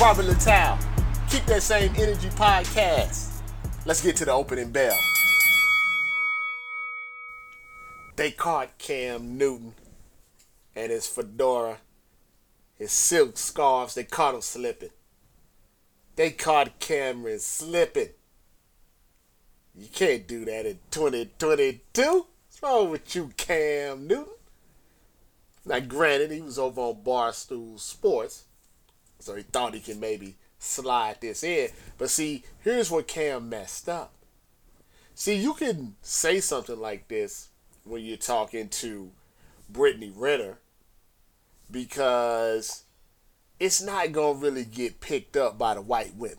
Robert Littal. Keep that same energy podcast. Let's get to the opening bell. They caught Cam Newton and his fedora, his silk scarves. They caught him slipping. They caught Cameron slipping. You can't do that in 2022. What's wrong with you, Cam Newton? Now, granted, he was over on Barstool Sports, so he thought he can maybe slide this in. But see, here's what Cam messed up. See, you can say something like this when you're talking to Brittany Renner because it's not going to really get picked up by the white women.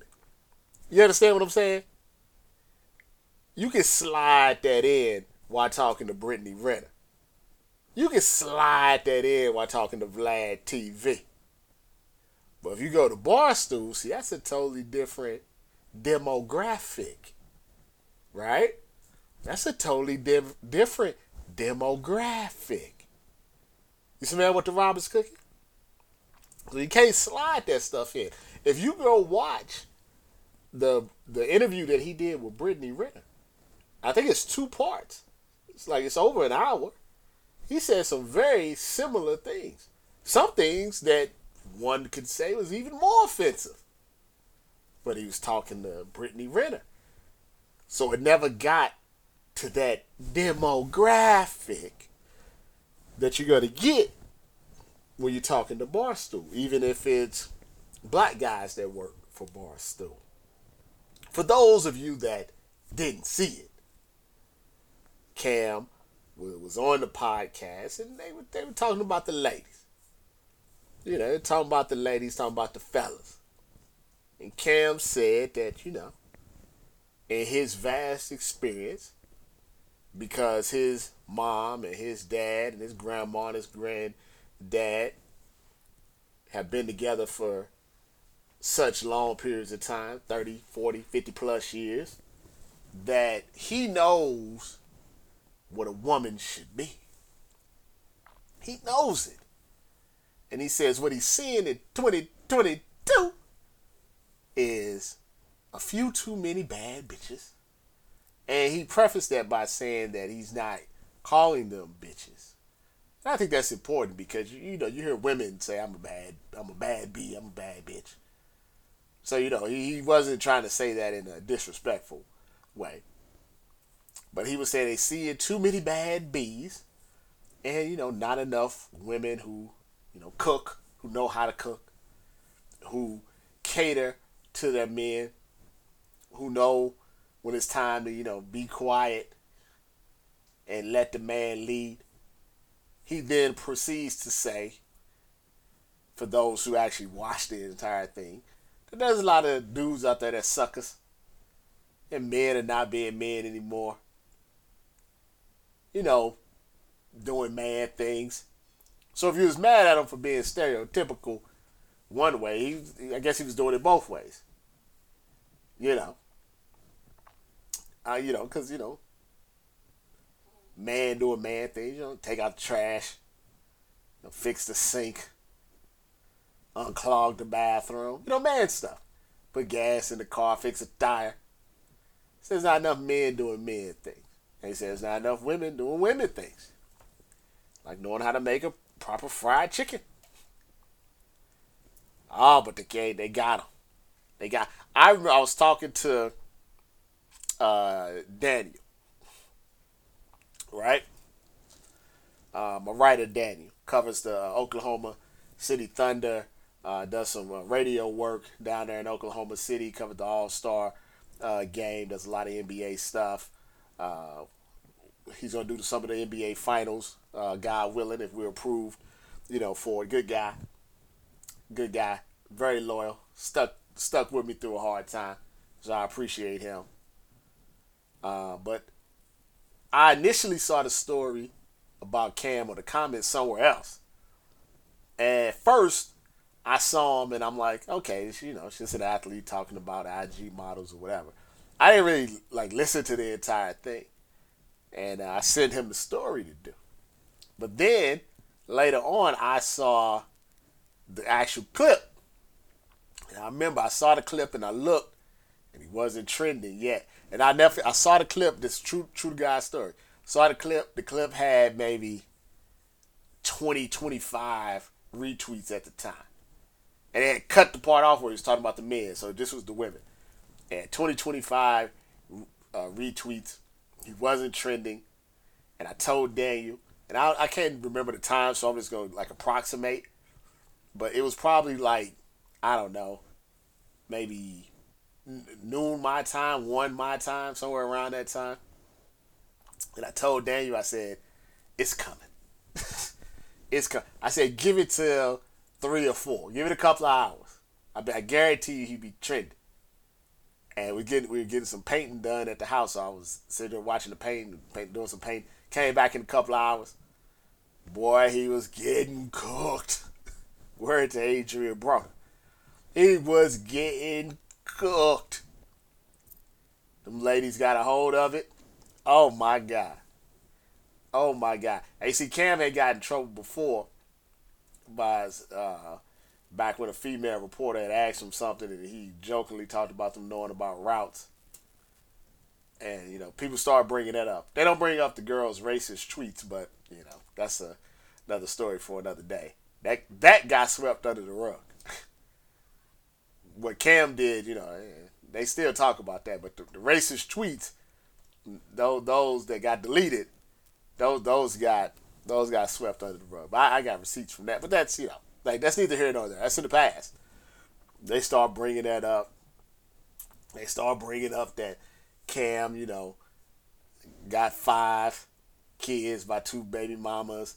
You understand what I'm saying? You can slide that in while talking to Brittany Renner. You can slide that in while talking to Vlad TV. But if you go to Barstool, see, that's a totally different demographic, right? That's a totally div- different demographic. You smell what the Robert's cooking? So you can't slide that stuff in. If you go watch the the interview that he did with Brittany Renner, I think it's two parts. It's like it's over an hour. He said some very similar things. Some things that one could say was even more offensive. But he was talking to Brittany Renner. So it never got to that demographic that you're going to get when you're talking to Barstool, even if it's black guys that work for Barstool. For those of you that didn't see it, Cam was on the podcast and they were they were talking about the ladies. You know, talking about the ladies, talking about the fellas. And Cam said that, you know, in his vast experience, because his mom and his dad and his grandma and his granddad have been together for such long periods of time 30, 40, 50 plus years that he knows what a woman should be. He knows it. And he says what he's seeing in 2022 is a few too many bad bitches. And he prefaced that by saying that he's not calling them bitches. And I think that's important because you know you hear women say I'm a bad I'm a bad B, I'm a bad bitch. So you know he, he wasn't trying to say that in a disrespectful way. But he was saying they see too many bad bees, and you know not enough women who you know cook, who know how to cook, who cater to their men, who know when it's time to you know be quiet and let the man lead. He then proceeds to say, for those who actually watch the entire thing, that there's a lot of dudes out there that suckers, and men are not being men anymore you know, doing mad things. So if you was mad at him for being stereotypical one way, he, I guess he was doing it both ways. You know. Uh, you know, because, you know, man doing man things, you know, take out the trash, you know, fix the sink, unclog the bathroom, you know, man stuff. Put gas in the car, fix a tire. There's not enough men doing men things. And he says not enough women doing women things. like knowing how to make a proper fried chicken. Oh, but the game they got him. They got. I remember I was talking to uh, Daniel, right? My writer Daniel covers the uh, Oklahoma City Thunder. Uh, does some uh, radio work down there in Oklahoma City. Covered the All Star uh, game. Does a lot of NBA stuff. Uh, he's gonna do some of the NBA Finals, uh, God willing, if we're approved. You know, for a good guy, good guy, very loyal, stuck stuck with me through a hard time, so I appreciate him. Uh, but I initially saw the story about Cam or the comments somewhere else. And at first, I saw him and I'm like, okay, you know, just an athlete talking about IG models or whatever. I didn't really like listen to the entire thing, and uh, I sent him the story to do. But then later on, I saw the actual clip. And I remember I saw the clip and I looked, and he wasn't trending yet. And I never, I saw the clip. This true, true to God's story. Saw the clip. The clip had maybe 20, 25 retweets at the time. And had cut the part off where he was talking about the men. So this was the women. And 2025 uh, retweets. He wasn't trending. And I told Daniel, and I, I can't remember the time, so I'm just going to like approximate. But it was probably like, I don't know, maybe noon my time, one my time, somewhere around that time. And I told Daniel, I said, it's coming. it's coming. I said, give it till three or four. Give it a couple of hours. I, I guarantee you he'd be trending. And we getting we were getting some painting done at the house. So I was sitting there watching the paint, paint doing some paint. Came back in a couple hours. Boy, he was getting cooked. Word to Adrien Broner. He was getting cooked. Them ladies got a hold of it. Oh my God. Oh my God. See, Cam had got in trouble before by uh, back when a female reporter had asked him something and he jokingly talked about them knowing about routes. And, you know, people start bringing that up. They don't bring up the girl's racist tweets, but, you know, that's a, another story for another day. That, that got swept under the rug. what Cam did, you know, eh, they still talk about that, but the, the racist tweets, those, those that got deleted, those those got those got swept under the rug. I, I got receipts from that, but that's you know like that's neither here nor there. That's in the past. They start bringing that up. They start bringing up that Cam, you know, got five kids by two baby mamas.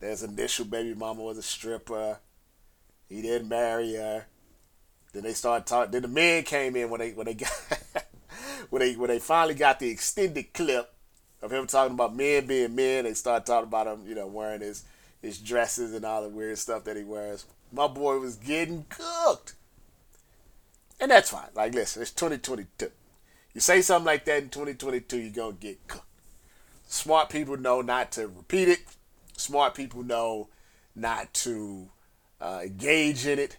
His initial baby mama was a stripper. He didn't marry her. Then they started talking. Then the men came in when they when they got when they when they finally got the extended clip of him talking about men being men. They started talking about him, you know, wearing his his dresses and all the weird stuff that he wears. My boy was getting cooked, and that's fine. Like, listen, it's 2022. You say something like that in 2022, you're gonna get cooked. Smart people know not to repeat it. Smart people know not to uh, engage in it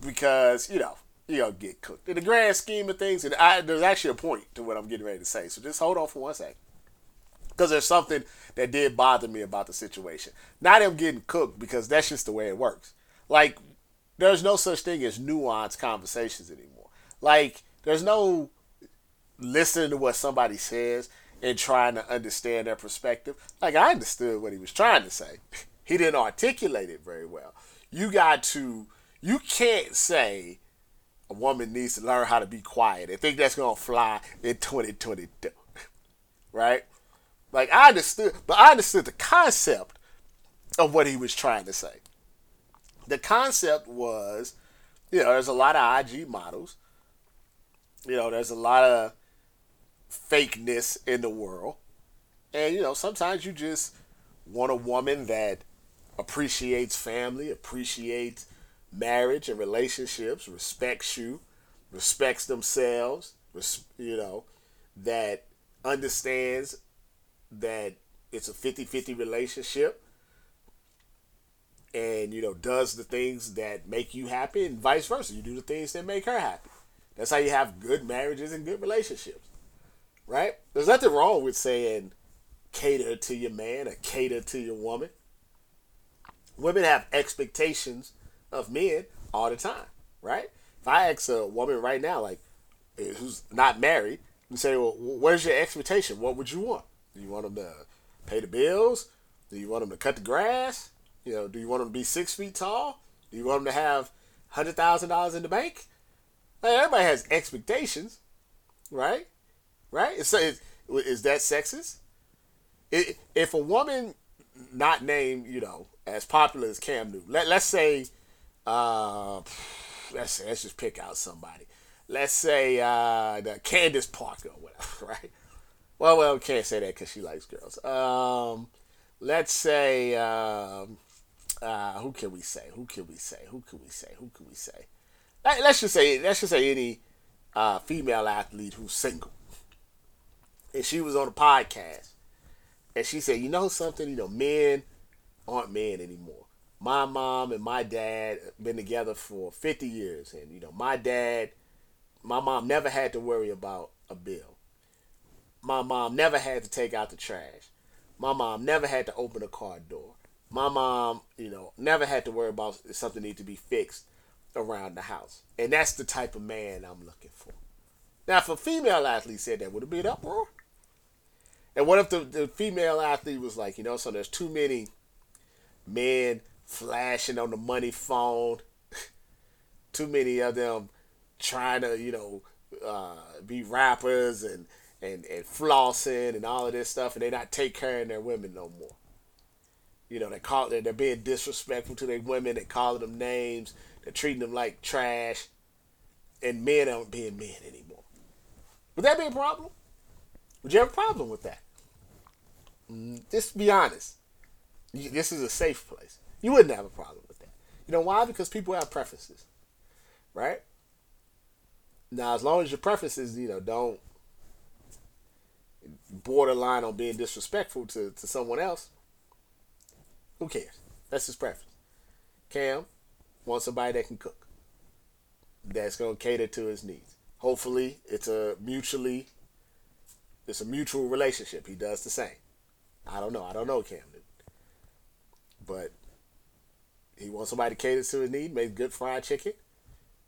because you know you're gonna get cooked. In the grand scheme of things, and I, there's actually a point to what I'm getting ready to say. So just hold on for one second, because there's something that did bother me about the situation. Not him getting cooked, because that's just the way it works. Like there's no such thing as nuanced conversations anymore. Like there's no listening to what somebody says and trying to understand their perspective. Like I understood what he was trying to say. He didn't articulate it very well. You got to you can't say a woman needs to learn how to be quiet and think that's gonna fly in 2022, right? Like I understood, but I understood the concept of what he was trying to say. The concept was, you know, there's a lot of IG models. You know, there's a lot of fakeness in the world, and you know, sometimes you just want a woman that appreciates family, appreciates marriage and relationships, respects you, respects themselves, res- you know, that understands that it's a 50-50 relationship and you know does the things that make you happy and vice versa. You do the things that make her happy that's how you have good marriages and good relationships right there's nothing wrong with saying cater to your man or cater to your woman. Women have expectations of men all the time, right? If I ask a woman right now, like eh, who's not married, and say, "Well, where's your expectation? What would you want? Do you want them to pay the bills? Do you want them to cut the grass? You know, do you want them to be six feet tall? Do you want them to have hundred thousand dollars in the bank?" Like, everybody has expectations, right? Right? So is, is that sexist? If a woman not named, you know, as popular as Cam Newton, let, let's say, uh, let's say, let's just pick out somebody. Let's say uh, the Candace Parker or whatever, right? Well, well, we can't say that because she likes girls. Um, let's say, um, uh, who can we say? Who can we say? Who can we say? Who can we say? Let's just say, let's just say any uh, female athlete who's single, and she was on a podcast, and she said, "You know something? You know, men aren't men anymore. My mom and my dad been together for 50 years, and you know, my dad, my mom never had to worry about a bill. My mom never had to take out the trash. My mom never had to open a car door. My mom, you know, never had to worry about something need to be fixed around the house. And that's the type of man I'm looking for. Now, if a female athlete said that, would it be an uproar? And what if the, the female athlete was like, you know, so there's too many men flashing on the money phone, too many of them trying to, you know, uh, be rappers and, and, and flossing and all of this stuff, and they not take care of their women no more. You know, they call they're, they're being disrespectful to their women. They calling them names. They're treating them like trash, and men aren't being men anymore. Would that be a problem? Would you have a problem with that? Mm, just be honest. This is a safe place. You wouldn't have a problem with that. You know why? Because people have preferences, right? Now, as long as your preferences, you know, don't borderline on being disrespectful to, to someone else, who cares? That's his preference. Cam wants somebody that can cook, that's going to cater to his needs. Hopefully, it's a mutually, it's a mutual relationship. He does the same. I don't know. I don't know Cam Newton. But he wants somebody to cater to his need, make good fried chicken,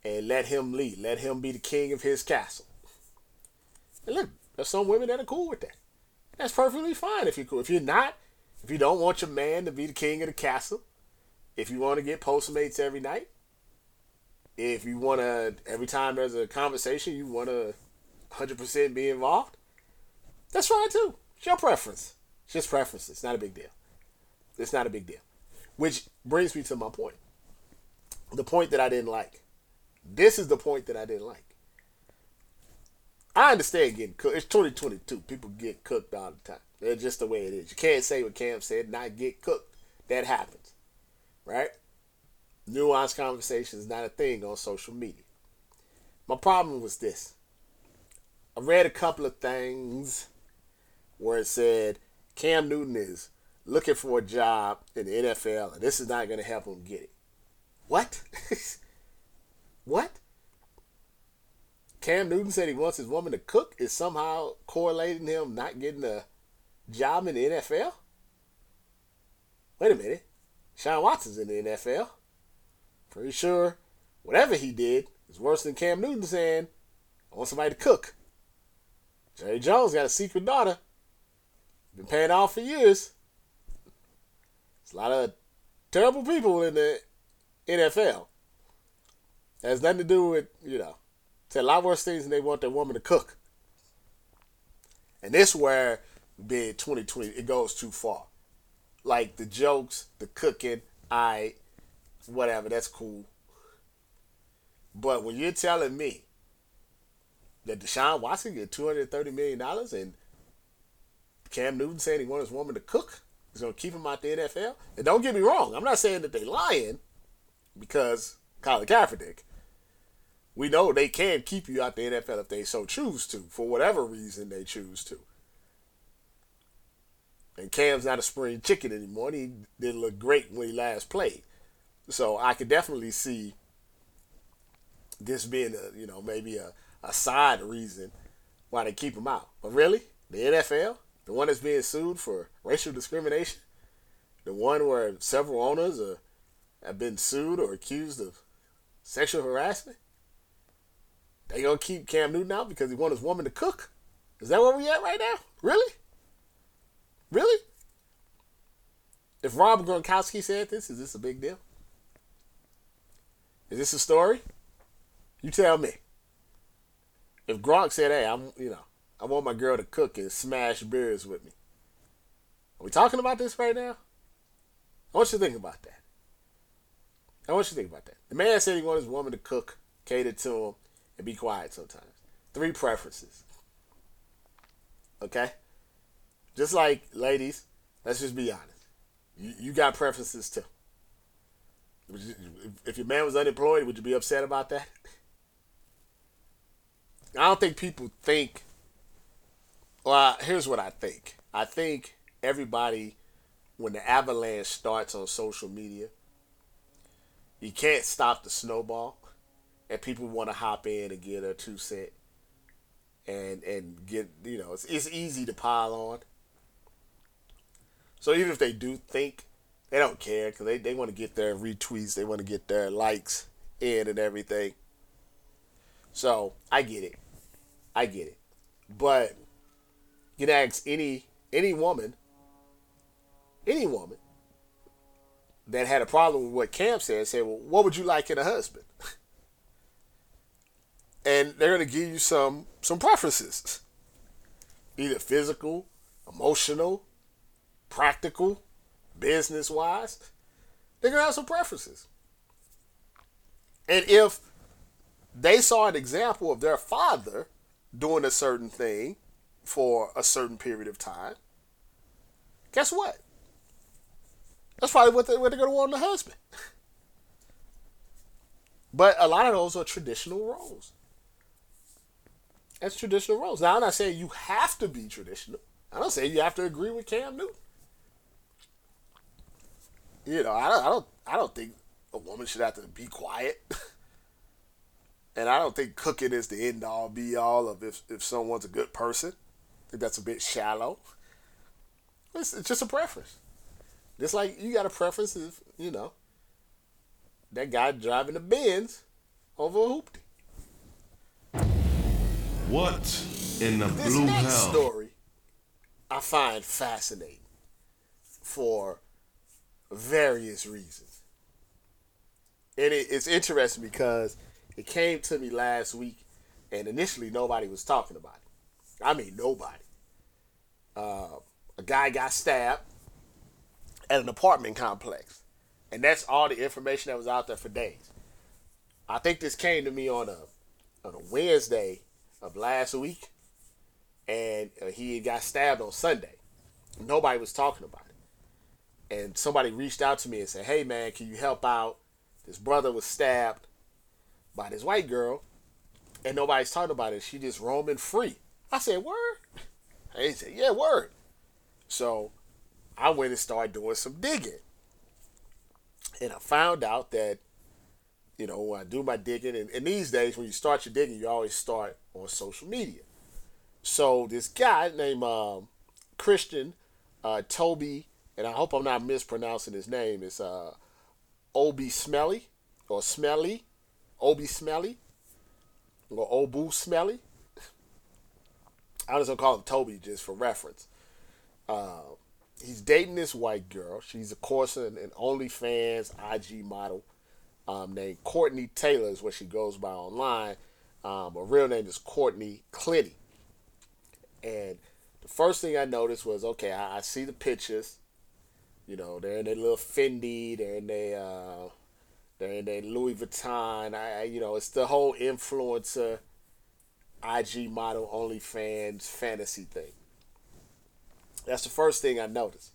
and let him lead. Let him be the king of his castle. And look, there's some women that are cool with that. That's perfectly fine if you're cool. If you're not, if you don't want your man to be the king of the castle, if you want to get Postmates every night, if you want to, every time there's a conversation, you want to 100% be involved, that's fine too. It's your preference. It's just preference. It's not a big deal. It's not a big deal. Which brings me to my point. The point that I didn't like. This is the point that I didn't like. I understand getting cooked. It's 2022. People get cooked all the time. That's just the way it is. You can't say what Cam said, not get cooked. That happens. Right? Nuanced conversation is not a thing on social media. My problem was this. I read a couple of things where it said Cam Newton is looking for a job in the NFL, and this is not going to help him get it. What? what? Cam Newton said he wants his woman to cook is somehow correlating him not getting a job in the NFL? Wait a minute. Sean Watson's in the NFL. Pretty sure whatever he did is worse than Cam Newton saying, I want somebody to cook. Jerry Jones got a secret daughter. Been paying off for years. It's a lot of terrible people in the NFL. Has nothing to do with, you know, it's a lot worse things than they want their woman to cook. And this where being 2020, it goes too far. Like the jokes, the cooking, I, whatever, that's cool. But when you're telling me that Deshaun Watson get $230 million and Cam Newton saying he wants his woman to cook. He's to keep him out the NFL. And don't get me wrong, I'm not saying that they lying because Colin Kaepernick. We know they can keep you out the NFL if they so choose to, for whatever reason they choose to. And Cam's not a spring chicken anymore. He didn't look great when he last played. So I could definitely see this being a, you know, maybe a, a side reason why they keep him out. But really, the NFL, The one that's being sued for racial discrimination? The one where several owners are, have been sued or accused of sexual harassment? They gonna keep Cam Newton out because he want his woman to cook? Is that where we at right now? Really? Really? If Rob Gronkowski said this, is this a big deal? Is this a story? You tell me. If Gronk said, "Hey, I'm," you know, I want my girl to cook and smash beers with me. Are we talking about this right now? I want you to think about that. I want you to think about that. The man said he wanted his woman to cook, cater to him, and be quiet sometimes. Three preferences. Okay? Just like ladies, let's just be honest. You, you got preferences too. If your man was unemployed, would you be upset about that? I don't think people think. Well, here's what I think. I think everybody, when the avalanche starts on social media, you can't stop the snowball, and people want to hop in and get a two cent, and and get you know it's it's easy to pile on. So even if they do think, they don't care because they, they want to get their retweets, they want to get their likes in and everything. So I get it. I get it. But you can ask any any woman, any woman that had a problem with what Cam said, say, well, what would you like in a husband? and they're gonna give you some some preferences. Either physical, emotional, practical, business wise. They're gonna have some preferences. And if they saw an example of their father doing a certain thing for a certain period of time, guess what? That's probably what, they, what they're to want in a husband. but a lot of those are traditional roles. That's traditional roles. Now, I'm not saying you have to be traditional. I'm not saying you have to agree with Cam Newton. You know, I don't, I don't, I don't think a woman should have to be quiet. And I don't think cooking is the end all be all of if, if someone's a good person. I think that's a bit shallow. It's, it's just a preference. Just like you got a preference if, you know, that guy driving the Benz over a hoopty. What in the this blue next hell? story I find fascinating for various reasons. And it, it's interesting because it came to me last week, and initially nobody was talking about it. I mean, nobody. Uh, a guy got stabbed at an apartment complex, and that's all the information that was out there for days. I think this came to me on a on a Wednesday of last week, and uh, he got stabbed on Sunday. Nobody was talking about it, and somebody reached out to me and said, "Hey, man, can you help out? This brother was stabbed." by this white girl, and nobody's talking about it. She just roaming free. I said, word? He said, yeah, word. So I went and started doing some digging. And I found out that, you know, when I do my digging, and, and these days when you start your digging, you always start on social media. So this guy named um, Christian uh, Toby, and I hope I'm not mispronouncing his name, It's uh, Obi Smelly or Smelly Obi Smelly or Obu Smelly. I'm just gonna call him Toby just for reference. Uh, he's dating this white girl. She's of course an, an OnlyFans IG model um, named Courtney Tailor is what she goes by online. Um, her real name is Courtney Clinty. And the first thing I noticed was okay, I, I see the pictures. You know, they're in their little Fendi, they're in their uh, they're in their Louis Vuitton. I, you know, it's the whole influencer, IG model, OnlyFans fantasy thing. That's the first thing I noticed.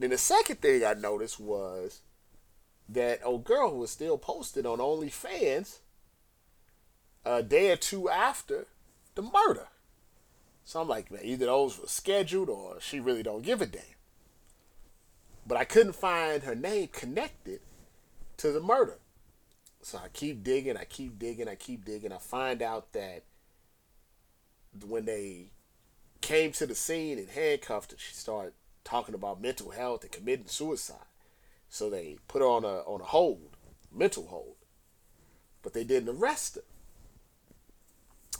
Then the second thing I noticed was that old girl who was still posted on OnlyFans a day or two after the murder. So I'm like, man, either those were scheduled or she really don't give a damn. But I couldn't find her name connected to the murder. So I keep digging, I keep digging, I keep digging. I find out that when they came to the scene and handcuffed her, she started talking about mental health and committing suicide. So they put her on a on a hold, mental hold. But they didn't arrest her.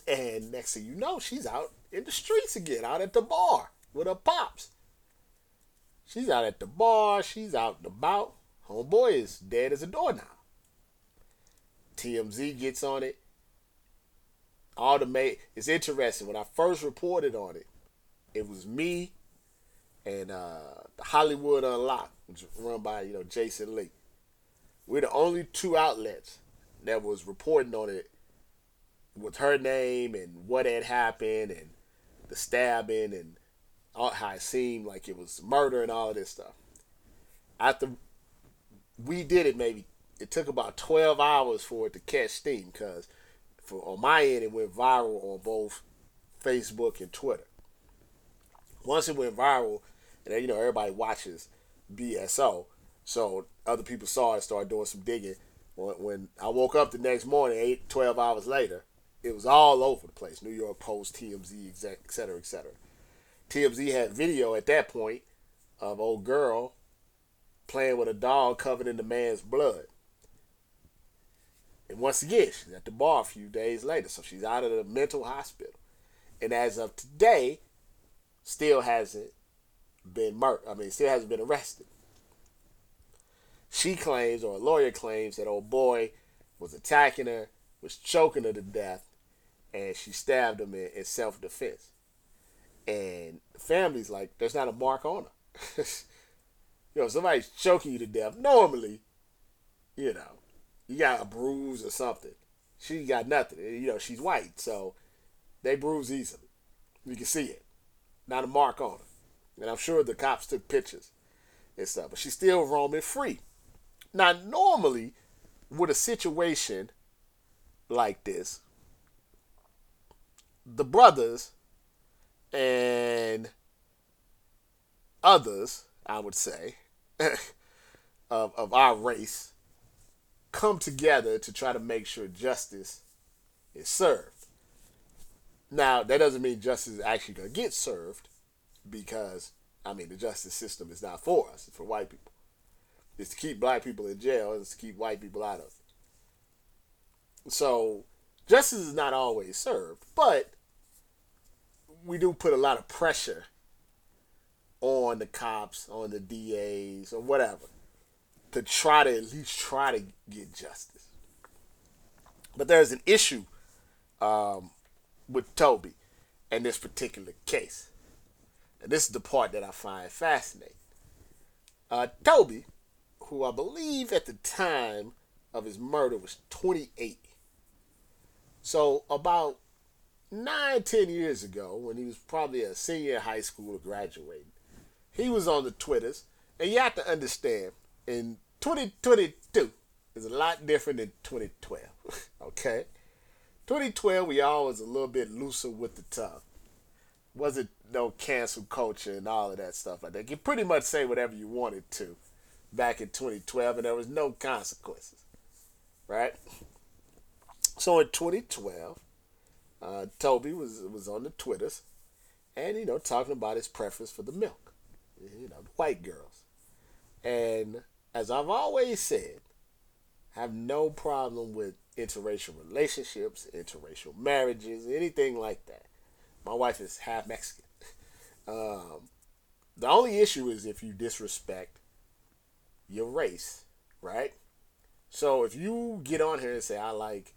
And next thing you know, she's out in the streets again, out at the bar with her pops. She's out at the bar, she's out and about. Homeboy is dead as a doorknob. TMZ gets on it. All the mate it's interesting. When I first reported on it, it was me and uh, Hollywood Unlocked, run by you know Jason Lee. We're the only two outlets that was reporting on it with her name and what had happened and the stabbing and how it seemed like it was murder and all of this stuff. After we did it, maybe it took about 12 hours for it to catch steam because for on my end it went viral on both Facebook and Twitter. Once it went viral, and you know everybody watches BSO, so other people saw it, started doing some digging. When, when I woke up the next morning, eight, 12 hours later, it was all over the place. New York Post, TMZ, et cetera, et cetera. TMZ had video at that point of old girl playing with a dog covered in the man's blood. And once again, she's at the bar a few days later, so she's out of the mental hospital. And as of today, still hasn't been murdered. I mean, still hasn't been arrested. She claims, or a lawyer claims, that old boy was attacking her, was choking her to death, and she stabbed him in, in self defense. And the family's like, there's not a mark on her. you know, somebody's choking you to death. Normally, you know, you got a bruise or something. She got nothing. You know, she's white, so they bruise easily. You can see it. Not a mark on her. And I'm sure the cops took pictures and stuff. But she's still roaming free. Now, normally, with a situation like this, the brothers and others, I would say, of, of our race come together to try to make sure justice is served. Now, that doesn't mean justice is actually going to get served because, I mean, the justice system is not for us, it's for white people. It's to keep black people in jail, and it's to keep white people out of it. So, justice is not always served, but we do put a lot of pressure on the cops, on the DAs, or whatever, to try to at least try to get justice. But there's an issue um, with Toby in this particular case. And this is the part that I find fascinating. Uh, Toby, who I believe at the time of his murder was 28. So about nine, ten years ago, when he was probably a senior in high school or graduating, he was on the Twitters. And you have to understand, in 2022 is a lot different than 2012. okay? 2012, we all was a little bit looser with the tongue. Wasn't no cancel culture and all of that stuff like that. You pretty much say whatever you wanted to back in 2012, and there was no consequences, right? So in 2012, uh, Toby was was on the Twitters, and you know talking about his preference for the milk, you know, white girls, and as I've always said, have no problem with interracial relationships, interracial marriages, anything like that. My wife is half Mexican. Um, the only issue is if you disrespect your race, right? So if you get on here and say I like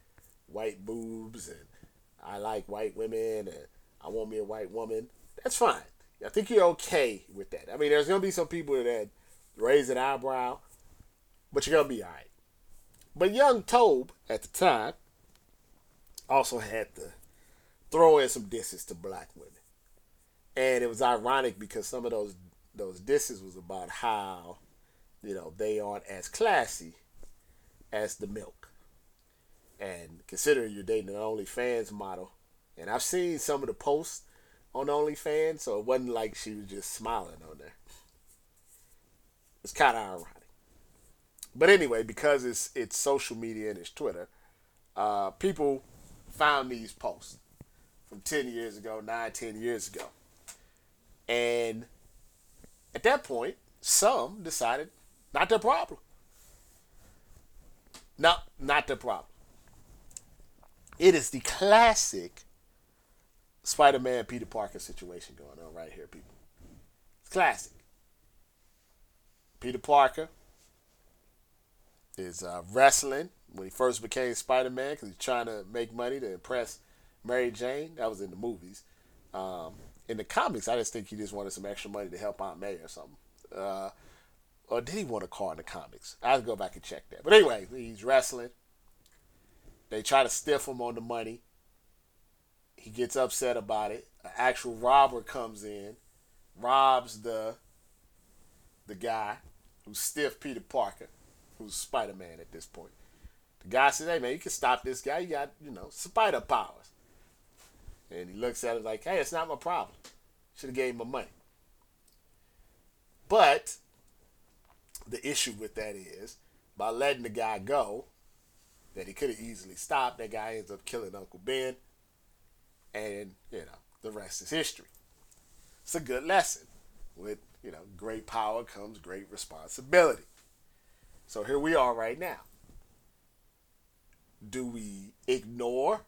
white boobs and I like white women and I want me a white woman, that's fine. I think you're okay with that. I mean, there's gonna be some people that raise an eyebrow, but you're gonna be alright. But young Tobe at the time also had to throw in some disses to black women. And it was ironic because some of those those disses was about how, you know, they aren't as classy as the milk. And considering you're dating an OnlyFans model, and I've seen some of the posts on OnlyFans, so it wasn't like she was just smiling on there. It's kind of ironic. But anyway, because it's it's social media and it's Twitter, uh, people found these posts from 10 years ago, 9, 10 years ago. And at that point, some decided not their problem. No, not the problem. It is the classic Spider Man Peter Parker situation going on right here, people. It's classic. Peter Parker is uh, wrestling when he first became Spider Man because he's trying to make money to impress Mary Jane. That was in the movies. Um, in the comics, I just think he just wanted some extra money to help Aunt May or something. Uh, or did he want a car in the comics? I have to go back and check that. But anyway, he's wrestling. They try to stiff him on the money. He gets upset about it. An actual robber comes in, robs the the guy who stiffed Peter Parker, who's Spider Man at this point. The guy says, "Hey man, you can stop this guy. You got you know spider powers." And he looks at him like, "Hey, it's not my problem. Should have gave him my money." But the issue with that is by letting the guy go, that he could have easily stopped, that guy ends up killing Uncle Ben. And, you know, the rest is history. It's a good lesson. With, you know, great power comes great responsibility. So here we are right now. Do we ignore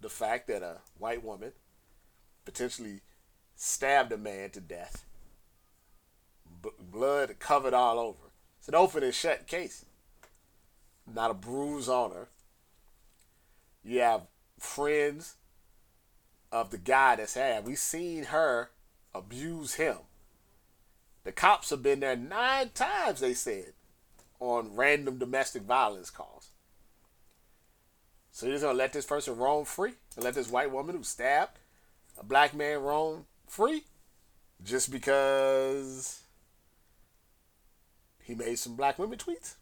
the fact that a white woman potentially stabbed a man to death b- blood covered all over. It's an open and shut case. Not a bruise on her. You have friends of the guy that's had. We've seen her abuse him. The cops have been there nine times, they said, on random domestic violence calls. So you're just gonna let this person roam free and let this white woman who stabbed a black man roam free just because he made some black women tweets.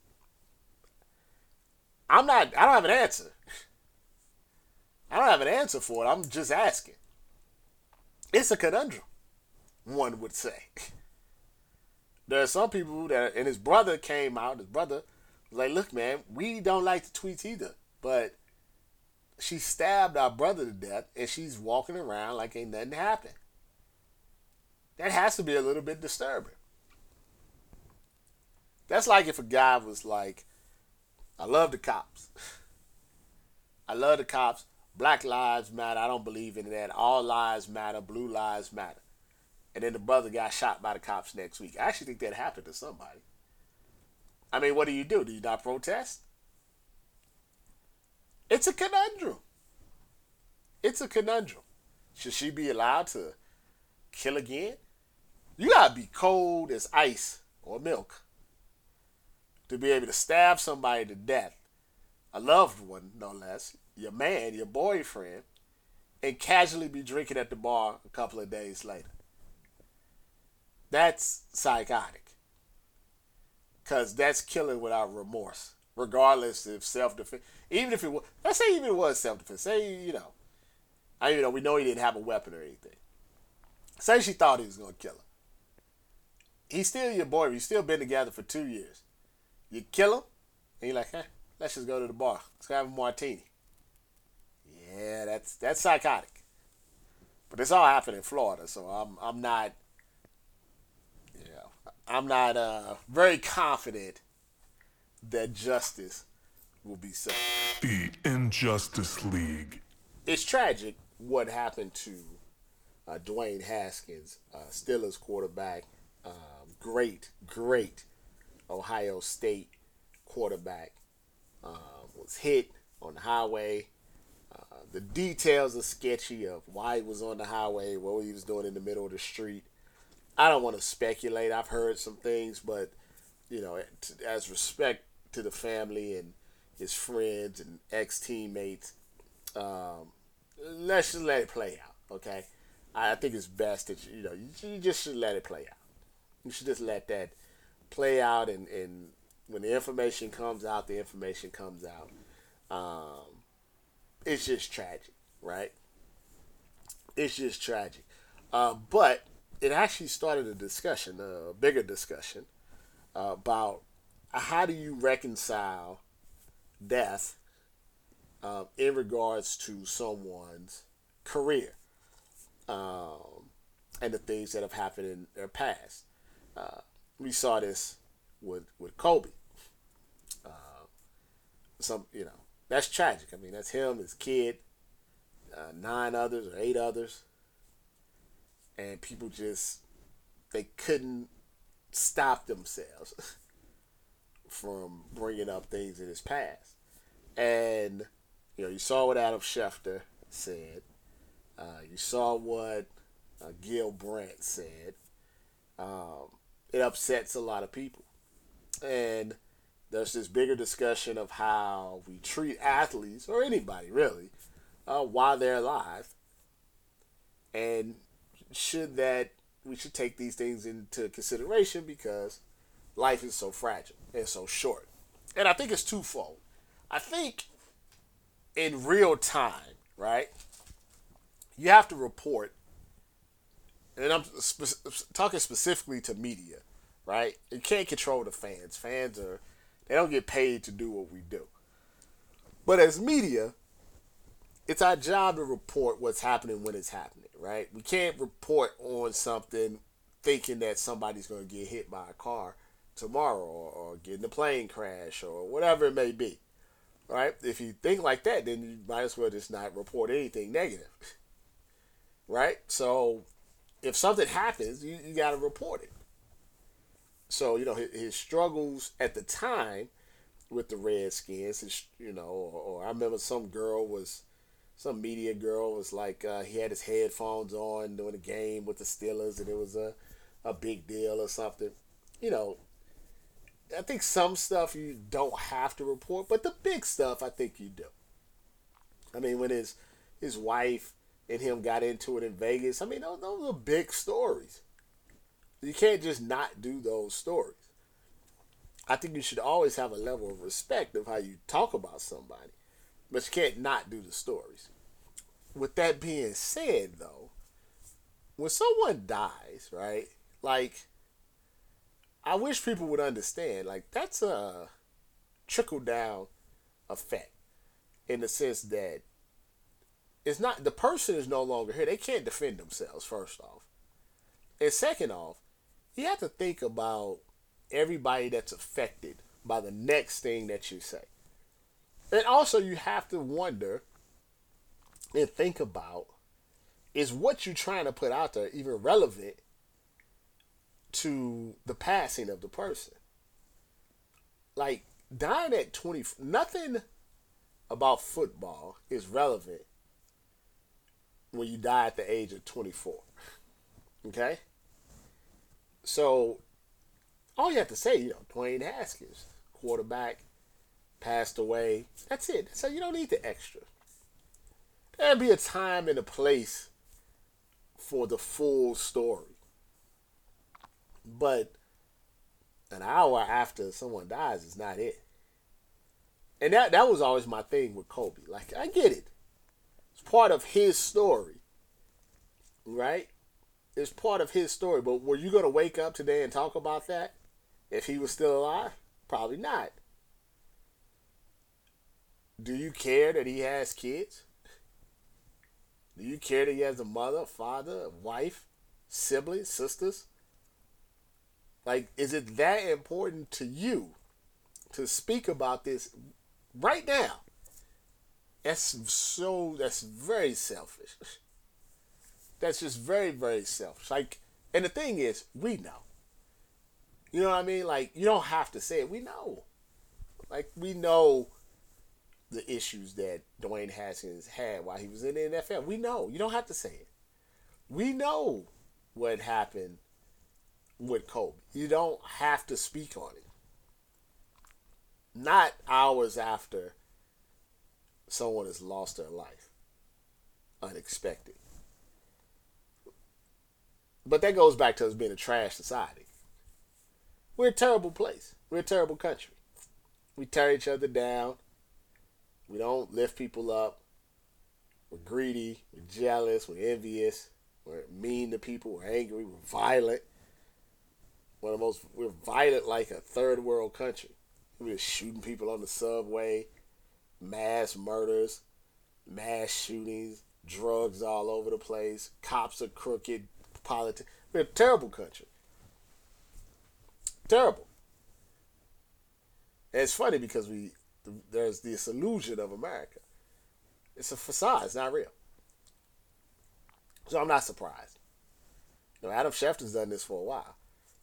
I'm not, I don't have an answer. I don't have an answer for it. I'm just asking. It's a conundrum, one would say. There are some people that, and his brother came out, his brother was like, look, man, we don't like the tweets either, but she stabbed our brother to death and she's walking around like ain't nothing happened. That has to be a little bit disturbing. That's like if a guy was like, I love the cops. I love the cops. Black lives matter. I don't believe in that. All lives matter. Blue lives matter. And then the brother got shot by the cops next week. I actually think that happened to somebody. I mean, what do you do? Do you not protest? It's a conundrum. It's a conundrum. Should she be allowed to kill again? You gotta be cold as ice or milk to be able to stab somebody to death, a loved one, no less, your man, your boyfriend, and casually be drinking at the bar a couple of days later. That's psychotic. Because that's killing without remorse, regardless if self defense, even if it was, let's say even it was self defense, say, you know, I you know, we know he didn't have a weapon or anything. Say she thought he was going to kill her. He's still your boy. You've still been together for two years. You kill him, and you're like, hey, let's just go to the bar. Let's have a martini. Yeah, that's that's psychotic. But this all happened in Florida, so I'm I'm not you know, I'm not uh, very confident that justice will be served. The Injustice League. It's tragic what happened to uh, Dwayne Haskins, uh, Steelers quarterback. Um, great, great Ohio State quarterback, uh, was hit on the highway. Uh, the details are sketchy of why he was on the highway, what he was doing in the middle of the street. I don't want to speculate. I've heard some things, but you know, as respect to the family and his friends and ex teammates, um, let's just let it play out. Okay, I think it's best that you know you just should let it play out. You should just let that play out and, and when the information comes out, the information comes out. Um, it's just tragic, right? It's just tragic. Uh, but it actually started a discussion, a bigger discussion, uh, about how do you reconcile death uh, in regards to someone's career. Um, and the things that have happened in their past. Uh, we saw this with with Kobe. Uh, some you know that's tragic. I mean that's him, his kid, uh, nine others or eight others, and people just they couldn't stop themselves from bringing up things in his past. And you know, you saw what Adam Schefter said. Uh, you saw what uh, Gil Brandt said. Um, it upsets a lot of people, and there's this bigger discussion of how we treat athletes or anybody really uh, while they're alive, and should that we should take these things into consideration because life is so fragile and so short. And I think it's twofold. I think in real time, right? You have to report, and I'm spe- talking specifically to media, right? You can't control the fans. Fans are, they don't get paid to do what we do. But as media, it's our job to report what's happening when it's happening, right? We can't report on something thinking that somebody's going to get hit by a car tomorrow or, or get in a plane crash or whatever it may be, right? If you think like that, then you might as well just not report anything negative, right? So if something happens, you, you got to report it. So, you know, his, his, struggles at the time with the Redskins, you know, or, or I remember some girl was some media girl was like uh, he had his headphones on during the game with the Steelers and it was a, a big deal or something. You know, I think some stuff you don't have to report, but the big stuff I think you do. I mean, when his his wife and him got into it in Vegas, I mean, those, those are big stories. You can't just not do those stories. I think you should always have a level of respect of how you talk about somebody. But you can't not do the stories. With that being said, though, when someone dies, right? Like, I wish people would understand, like, that's a trickle down effect in the sense that it's not the person is no longer here. They can't defend themselves, first off. And second off, you have to think about everybody that's affected by the next thing that you say. And also, you have to wonder and think about is what you're trying to put out there even relevant to the passing of the person? Like, dying at 20, nothing about football is relevant when you die at the age of 24. Okay? So, all you have to say, you know, Dwayne Haskins, quarterback, passed away. That's it. So you don't need the extra. There'll be a time and a place for the full story. But an hour after someone dies is not it. And that that was always my thing with Kobe. Like I get it. Part of his story. Right? It's part of his story. But were you gonna wake up today and talk about that if he was still alive? Probably not. Do you care that he has kids? Do you care that he has a mother, father, wife, siblings, sisters? Like, is it that important to you to speak about this right now? That's so, that's very selfish. That's just very, very selfish. Like, and the thing is, we know. You know what I mean? Like, you don't have to say it. We know. Like, we know the issues that Dwayne Haskins had while he was in the NFL. We know. You don't have to say it. We know what happened with Kobe. You don't have to speak on it. Not hours after someone has lost their life. Unexpected. But that goes back to us being a trash society. We're a terrible place. We're a terrible country. We tear each other down we don't lift people up. We're greedy. We're jealous. We're envious. We're mean to people. We're angry. We're violent. One of the most, we're violent like a third world country. We're just shooting people on the subway, mass murders, mass shootings, drugs all over the place. Cops are crooked. politics. We're a terrible country. Terrible. And it's funny because we there's this illusion of America. It's a facade. It's not real. So I'm not surprised. You know, Adam Schefter's done this for a while.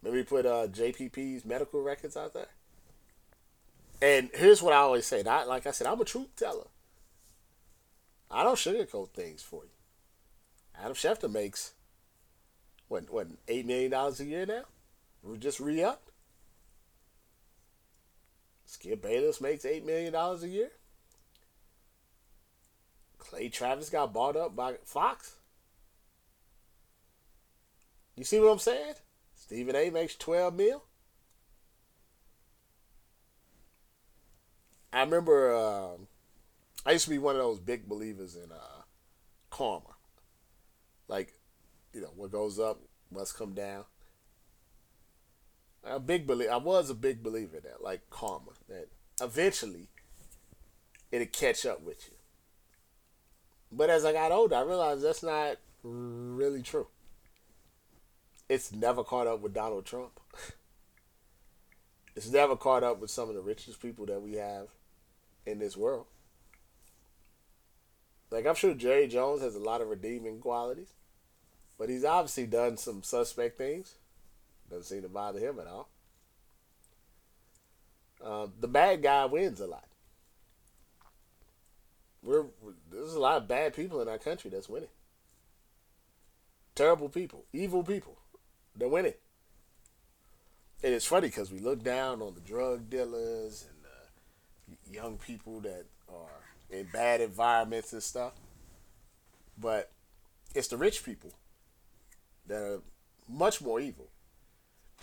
Maybe put uh, JPP's medical records out there. And here's what I always say. Not like I said, I'm a truth teller. I don't sugarcoat things for you. Adam Schefter makes what what eight million dollars a year now? We just re upped. Skip Bayless makes eight million dollars a year. Clay Travis got bought up by Fox. You see what I'm saying? Stephen A makes 12 mil. I remember uh, I used to be one of those big believers in uh, karma. Like, you know, what goes up must come down. A big believe. I was a big believer that, like karma, that eventually it'll catch up with you. But as I got older, I realized that's not really true. It's never caught up with Donald Trump. it's never caught up with some of the richest people that we have in this world. Like I'm sure Jerry Jones has a lot of redeeming qualities, but he's obviously done some suspect things. Doesn't seem to bother him at all. Uh, the bad guy wins a lot. We're there's a lot of bad people in our country that's winning. Terrible people, evil people, they're winning. And it's funny because we look down on the drug dealers young people that are in bad environments and stuff, but it's the rich people that are much more evil.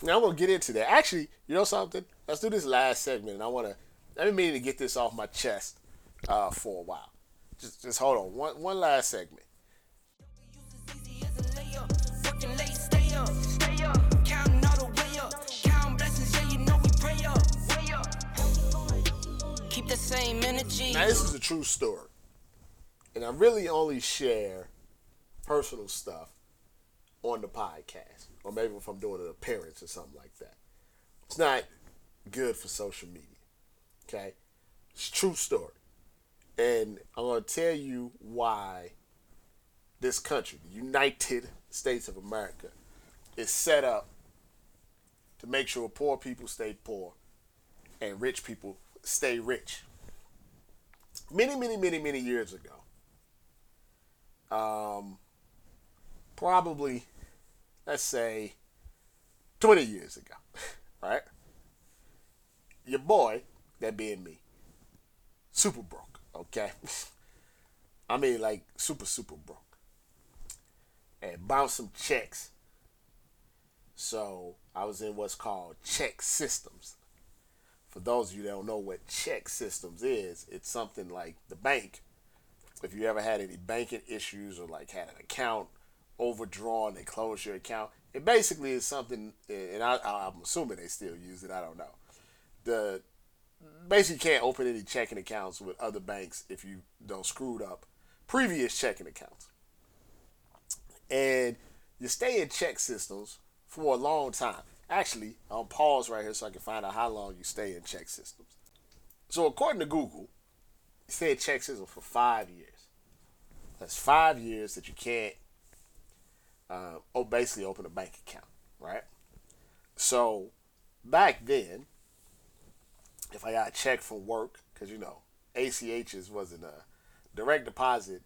Now I'm gonna get into that. Actually, you know something? Let's do this last segment, and I wanna let me mean to get this off my chest uh, for a while. Just just hold on. One one last segment. Same energy. Now this is a true story. And I really only share personal stuff on the podcast. Or maybe if I'm doing an appearance or something like that. It's not good for social media. Okay? It's true story. And I'm going to tell you why this country, the United States of America, is set up to make sure poor people stay poor and rich people stay rich. Many, many, many, many years ago, um, probably, let's say, 20 years ago, right? Your boy, that being me, super broke, okay? I mean, like, super, super broke. And bounced some checks. So I was in what's called ChexSystems for those of you that don't know what ChexSystems is, it's something like the bank. If you ever had any banking issues or like had an account overdrawn, they close your account. It basically is something, and I, I'm assuming they still use it. I don't know. The basically can't open any checking accounts with other banks if you don't screwed up previous checking accounts. And you stay in ChexSystems for a long time. Actually, I'll pause right here so I can find out how long you stay in ChexSystems. So according to Google, stay in ChexSystems for five years. That's five years that you can't uh, oh, basically open a bank account, right? So back then, if I got a check from work, because you know, ACHs wasn't a direct deposit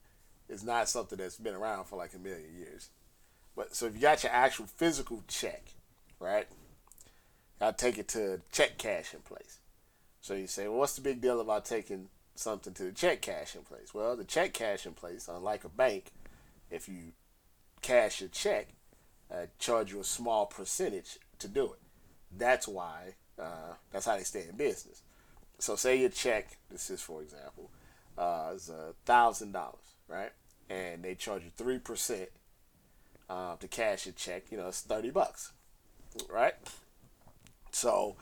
is not something that's been around for like a million years. But so if you got your actual physical check, right? I take it to check cashing place. So you say, well, what's the big deal about taking something to the check cashing place? Well, the check cashing place, unlike a bank, if you cash a check, uh, charge you a small percentage to do it. That's why. Uh, that's how they stay in business. So say your check, this is for example, uh, is a thousand dollars, right? And they charge you three percent uh, to cash a check. You know, it's thirty bucks right? So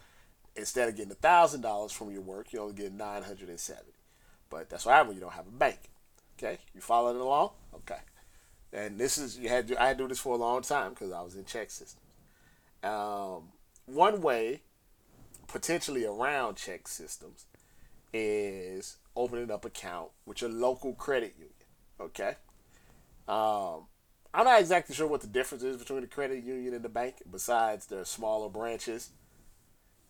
instead of getting a thousand dollars from your work, you only get nine hundred and seventy. But that's what happens when you don't have a bank. Okay, you following along? Okay. and this is you had to, I had to do this for a long time because I was in ChexSystems. Um, one way, potentially around ChexSystems, is opening up account with your local credit union. Okay. Um, I'm not exactly sure what the difference is between the credit union and the bank, besides they're smaller branches,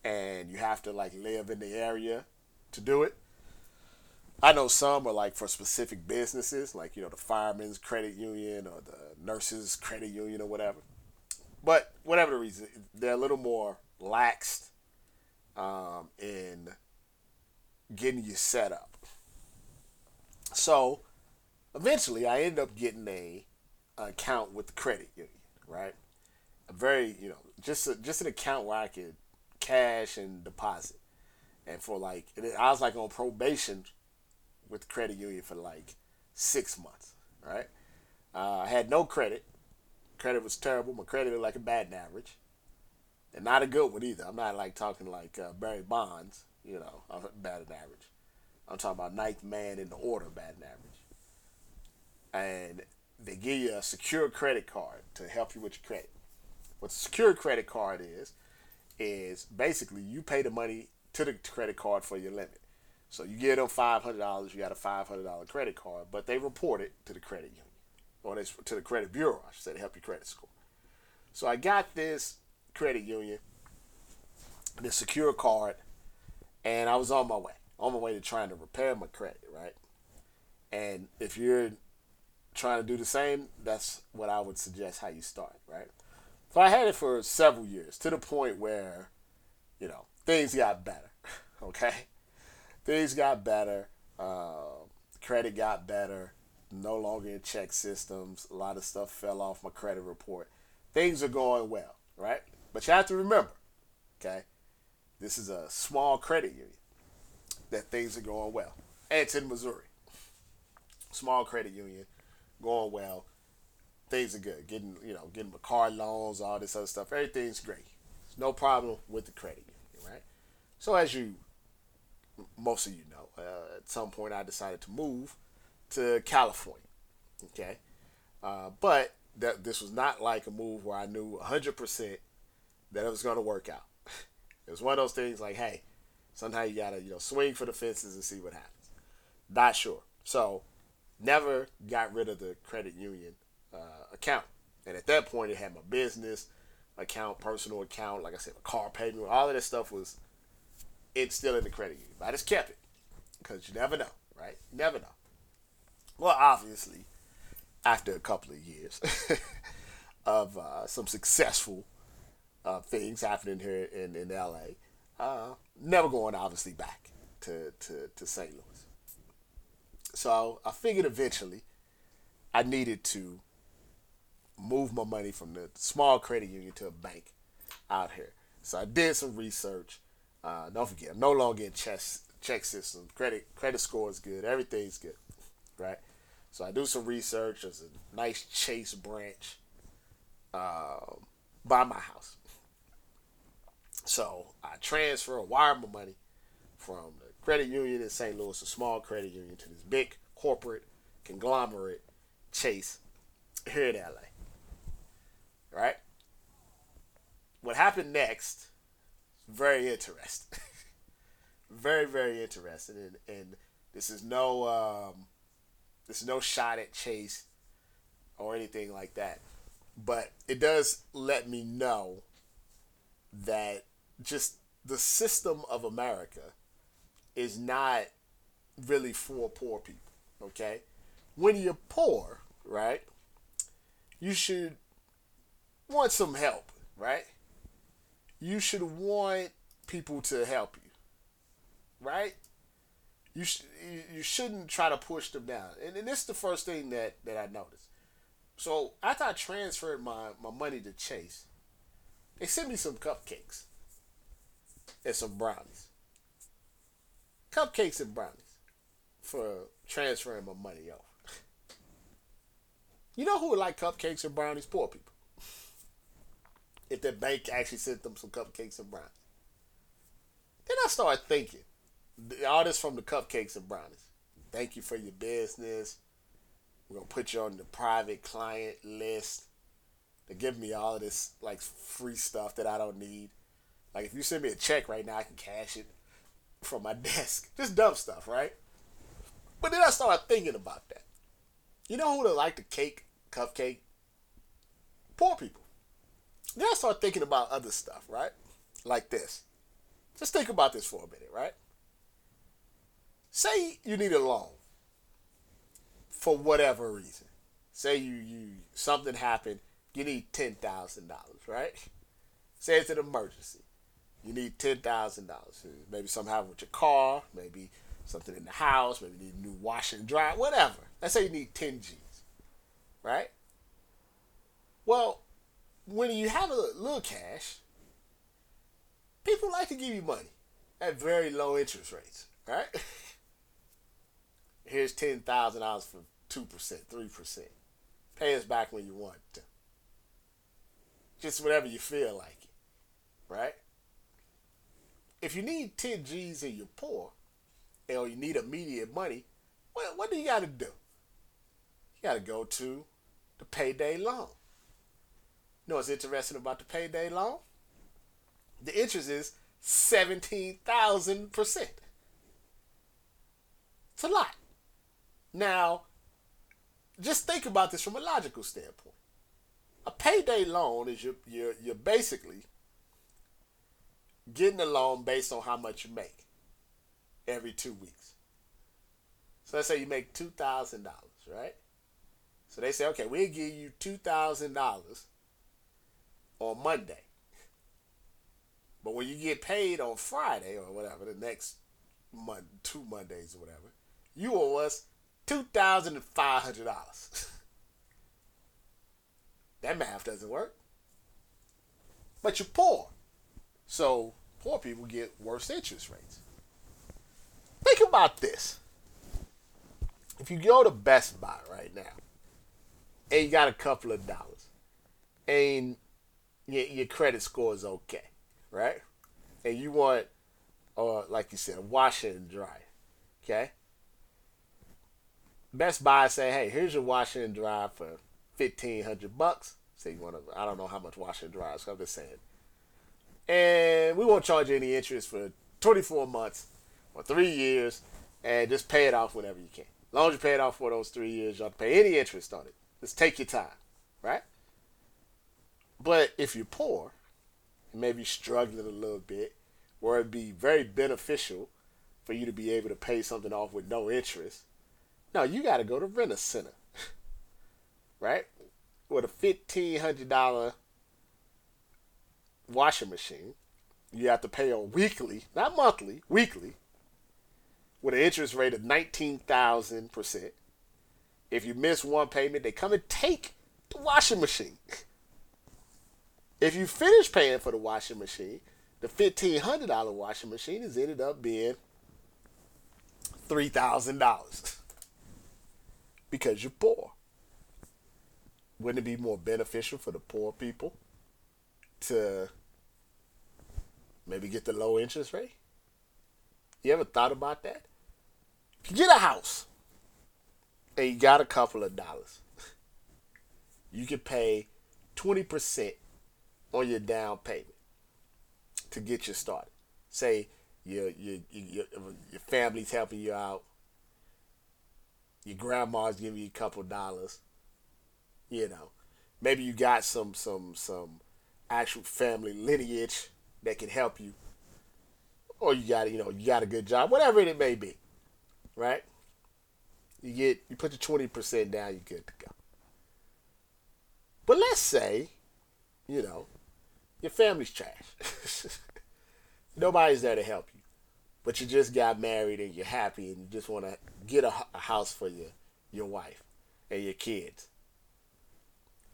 and you have to like live in the area to do it. I know some are like for specific businesses, like you know the firemen's credit union or the nurses credit union or whatever. But whatever the reason, they're a little more laxed um, in getting you set up. So eventually, I ended up getting a account with the credit union, right? A very, you know, just a, just an account where I could cash and deposit, and for like, I was like on probation with the credit union for like six months, right? Uh, I had no credit. Credit was terrible. My credit was like a bad average, and not a good one either. I'm not like talking like uh, Barry Bonds, you know, bad average. I'm talking about ninth man in the order, bad average. And they give you a secure credit card to help you with your credit. What a secure credit card is, is basically you pay the money to the credit card for your limit. So you give them five hundred dollars, you got a five hundred dollar credit card, but they report it to the credit union or they, to the credit bureau, I should say, to help your credit score. So I got this credit union, this secure card, and I was on my way, on my way to trying to repair my credit, right? And if you're trying to do the same, that's what I would suggest how you start, right? So I had it for several years to the point where, you know, things got better, okay? Things got better. Uh, credit got better. No longer in ChexSystems. A lot of stuff fell off my credit report. Things are going well, right? But you have to remember, okay, this is a small credit union that things are going well. And it's in Missouri. Small credit union going well. Things are good. Getting you know getting my car loans, all this other stuff. Everything's great. no problem with the credit union, right? So as you, most of you know, uh, at some point I decided to move to California. Okay, uh, but that this was not like a move where I knew 100% that it was going to work out. it was one of those things like, hey, sometimes you gotta you know swing for the fences and see what happens. Not sure. So never got rid of the credit union uh, account. And at that point, it had my business account, personal account, like I said, my car payment, all of that stuff was it's still in the credit union. But I just kept it because you never know, right? You never know. Well, obviously, after a couple of years of uh, some successful uh, things happening here in, in LA, uh, never going obviously back to, to, to St. Louis. So I figured eventually I needed to move my money from the small credit union to a bank out here. So I did some research. Uh, don't forget, I'm no longer in check, check system. Credit credit score is good. Everything's good, right? So I do some research. There's a nice Chase branch uh, by my house. So I transfer, wire my money from credit union in St. Louis, a small credit union, to this big corporate conglomerate Chase here in LA. Right? What happened next, very interesting. very, very interesting. And, and this is no um, this is no shot at Chase or anything like that. But it does let me know that just the system of America is not really for poor people. Okay? When you're poor, right, you should want some help, right? You should want people to help you, right? You sh- you shouldn't try to push them down, and, and this is the first thing that that I noticed. So after I transferred my my money to Chase, they sent me some cupcakes and some brownies cupcakes and brownies for transferring my money off. You know who would like cupcakes and brownies? Poor people. If the bank actually sent them some cupcakes and brownies. Then I started thinking, all this from the cupcakes and brownies. Thank you for your business. We're gonna put you on the private client list. They give me all this like free stuff that I don't need. Like if you send me a check right now, I can cash it from my desk. Just dumb stuff, right? But then I started thinking about that. You know who would like the cake, cupcake? Poor people. Then I started thinking about other stuff, right? Like this. Just think about this for a minute, right? Say you need a loan for whatever reason. Say you you something happened, you need ten thousand dollars, right? Say it's an emergency. You need ten thousand dollars. Hmm, maybe something happened with your car, maybe something in the house, maybe you need a new washer and dryer, whatever. Let's say you need ten G's, right? Well, when you have a little cash, people like to give you money at very low interest rates, right? Here's ten thousand dollars for two percent, three percent. Pay us back when you want to. Just whatever you feel like it, right? If you need ten G's and you're poor, or you need immediate money, well, what do you got to do? You got to go to the payday loan. You know what's interesting about the payday loan? The interest is 17,000%. It's a lot. Now, just think about this from a logical standpoint. A payday loan is you're, you're, you're basically getting a loan based on how much you make every two weeks. So let's say you make $2,000, right? So they say, okay, we'll give you $2,000 on Monday. But when you get paid on Friday or whatever, the next month, two Mondays or whatever, you owe us two thousand and five hundred dollars. that math doesn't work. But you're poor, so poor people get worse interest rates. Think about this. If you go to Best Buy right now, and you got a couple of dollars, and your, your credit score is okay, right? And you want, uh, like you said, a washer and dryer, okay? Best Buy say, hey, here's your washer and dryer for fifteen hundred bucks. Say you want to, I don't know how much washer and dryer. So I'm just saying, and we won't charge you any interest for 24 months or three years, and just pay it off whenever you can. As long as you pay it off for those three years, you don't pay any interest on it. Just take your time, right? But if you're poor, and maybe struggling a little bit, where it'd be very beneficial for you to be able to pay something off with no interest, no, you got to go to Rent a Center, right? With a fifteen hundred dollar washing machine, you have to pay on weekly, not monthly, weekly, with an interest rate of nineteen thousand percent. If you miss one payment, they come and take the washing machine. If you finish paying for the washing machine, the fifteen hundred dollar washing machine has ended up being three thousand dollars because you're poor. Wouldn't it be more beneficial for the poor people to maybe get the low interest rate? You ever thought about that? Get a house and you got a couple of dollars, you can pay 20% on your down payment to get you started. Say your your your, your family's helping you out. Your grandma's giving you a couple dollars. You know, maybe you got some some some actual family lineage that can help you, or you got you know you got a good job, whatever it may be, right? You get you put the twenty percent down, you're good to go. But let's say, you know, your family's trash. Nobody's there to help you. But you just got married and you're happy and you just want to get a, a, house for your, your wife and your kids.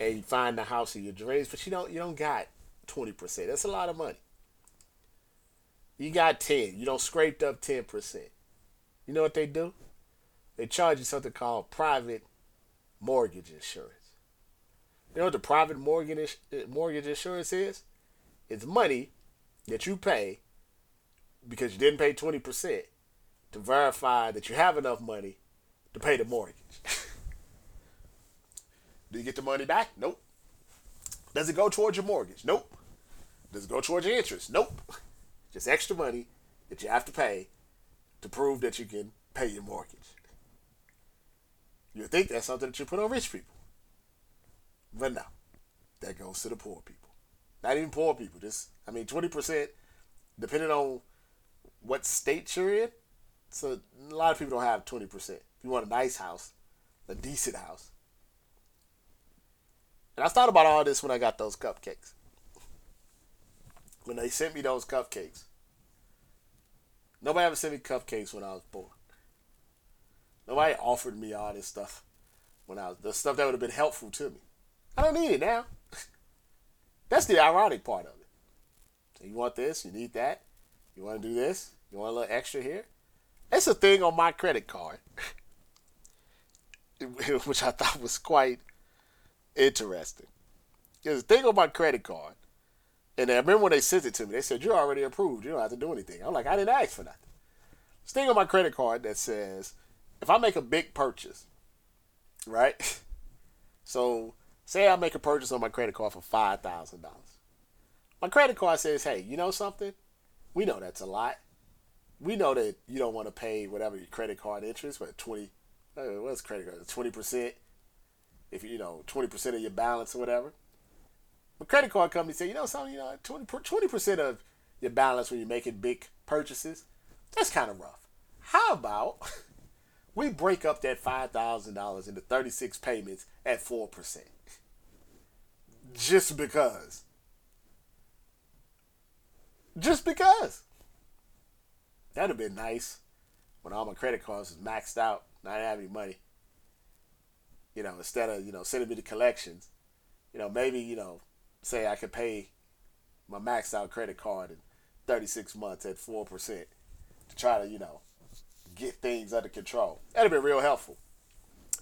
And find the house of your dreams, but you don't you don't got 20%. That's a lot of money. You got 10. You don't scraped up 10%. You know what they do? They charge you something called private mortgage insurance. You know what the private mortgage uh, mortgage insurance is? It's money that you pay because you didn't pay 20% to verify that you have enough money to pay the mortgage. Do you get the money back? Nope. Does it go towards your mortgage? Nope. Does it go towards your interest? Nope. Just extra money that you have to pay to prove that you can pay your mortgage. You think that's something that you put on rich people. But no. That goes to the poor people. Not even poor people. Just I mean twenty percent, depending on what state you're in. So a lot of people don't have twenty percent. If you want a nice house, a decent house. And I thought about all this when I got those cupcakes. When they sent me those cupcakes. Nobody ever sent me cupcakes when I was born. Nobody offered me all this stuff when I was the stuff that would have been helpful to me. I don't need it now. That's the ironic part of it. So you want this, you need that, you want to do this, you want a little extra here. It's a thing on my credit card, which I thought was quite interesting. There's a thing on my credit card, and I remember when they sent it to me, they said, You're already approved. You don't have to do anything. I'm like, I didn't ask for nothing. This thing on my credit card that says, If I make a big purchase, right? So, say I make a purchase on my credit card for $5,000. My credit card says, Hey, you know something? We know that's a lot. We know that you don't want to pay whatever your credit card interest, but 20, uh, what's credit card? 20%. If you know, 20% of your balance or whatever. But credit card companies say, you know something, you know, 20 percent of your balance when you're making big purchases, that's kind of rough. How about we break up that five thousand dollars into 36 payments at four percent? Just because. Just because. That'd have been nice when all my credit cards was maxed out, not having any money. You know, instead of, you know, sending me the collections, you know, maybe, you know, say I could pay my maxed out credit card in 36 months at 4% to try to, you know, get things under control. That'd have been real helpful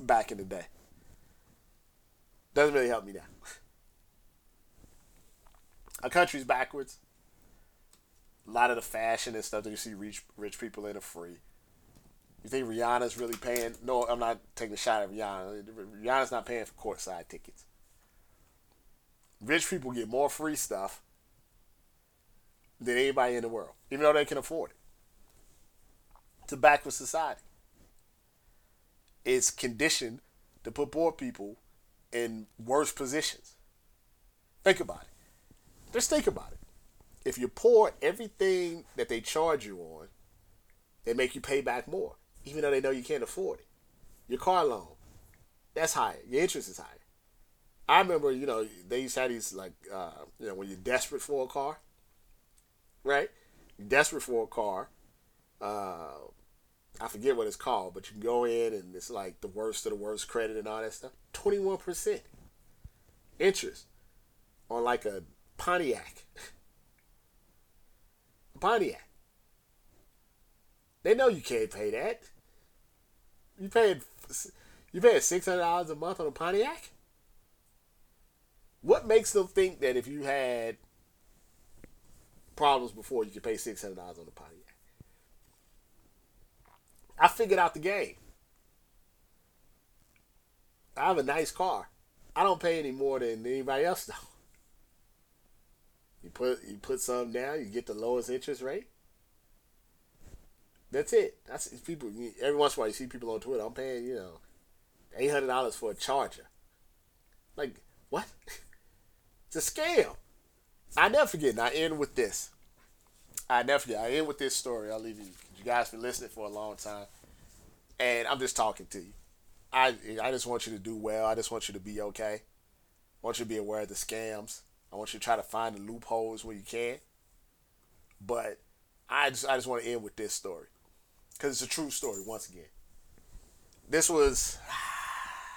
back in the day. Doesn't really help me now. Our country's backwards. A lot of the fashion and stuff that you see rich rich people in are free. You think Rihanna's really paying? No, I'm not taking a shot at Rihanna. Rihanna's not paying for courtside tickets. Rich people get more free stuff than anybody in the world, even though they can afford it. It's a backward society. It's conditioned to put poor people in worse positions. Think about it. Just think about it. If you're poor, everything that they charge you on, they make you pay back more, even though they know you can't afford it. Your car loan, that's higher. Your interest is higher. I remember, you know, they used to have these like, uh, you know, when you're desperate for a car, right? You're desperate for a car. Uh, I forget what it's called, but you can go in and it's like the worst of the worst credit and all that stuff. Twenty one percent interest on like a Pontiac. Pontiac. They know you can't pay that. You paid you paid six hundred dollars a month on a Pontiac. What makes them think that if you had problems before, you could pay six hundred dollars on a Pontiac? I figured out the game. I have a nice car. I don't pay any more than anybody else though. You put you put some down, you get the lowest interest rate. That's it. That's people. Every once in a while, you see people on Twitter. I'm paying you know eight hundred dollars for a charger. Like what? it's a scam. I never forget. And I end with this. I never forget. I end with this story. I'll leave you. You guys been listening for a long time, and I'm just talking to you. I I just want you to do well. I just want you to be okay. I want you to be aware of the scams. I want you to try to find the loopholes where you can. But I just I just want to end with this story because it's a true story once again. This was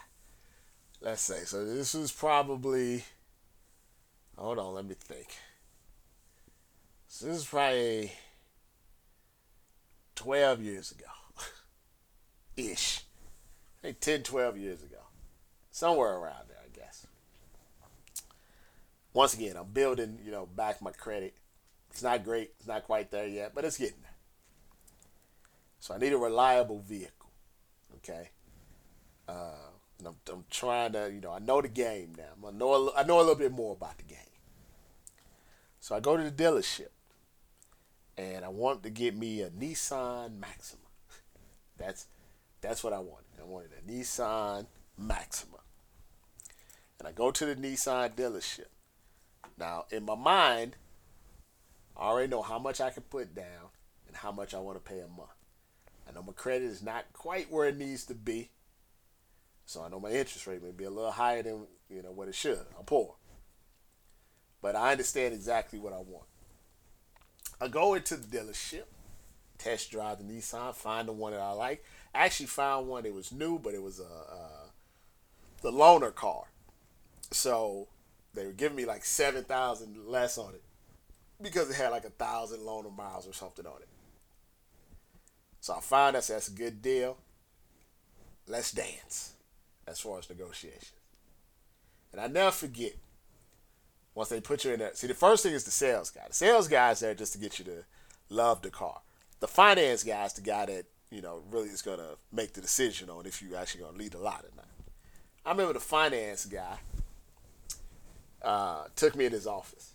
let's say so. This was probably hold on. Let me think. So this is probably twelve years ago, ish. I think 10, 12 years ago, somewhere around there, I guess once again, I'm building, you know, back my credit. It's not great. It's not quite there yet, but it's getting there. So I need a reliable vehicle. Okay. Uh, And I'm, I'm trying to, you know, I know the game now. I know a, I know a little bit more about the game. So I go to the dealership, and I want to get me a Nissan Maxima. That's that's what I wanted. I wanted a Nissan Maxima. And I go to the Nissan dealership. Now, in my mind, I already know how much I can put down and how much I want to pay a month. I know my credit is not quite where it needs to be. So I know my interest rate may be a little higher than you know what it should. I'm poor. But I understand exactly what I want. I go into the dealership, test drive the Nissan, find the one that I like. I actually found one that was new, but it was a, a the loaner car. So they were giving me like seven thousand less on it because it had like a thousand loaner miles or something on it. So I find out that's a good deal. Let's dance as far as negotiations. And I never forget once they put you in there. See, the first thing is the sales guy. The sales guy is there just to get you to love the car. The finance guy is the guy that, you know, really is going to make the decision on if you're actually going to lead a lot or not. I remember the finance guy uh, took me in his office.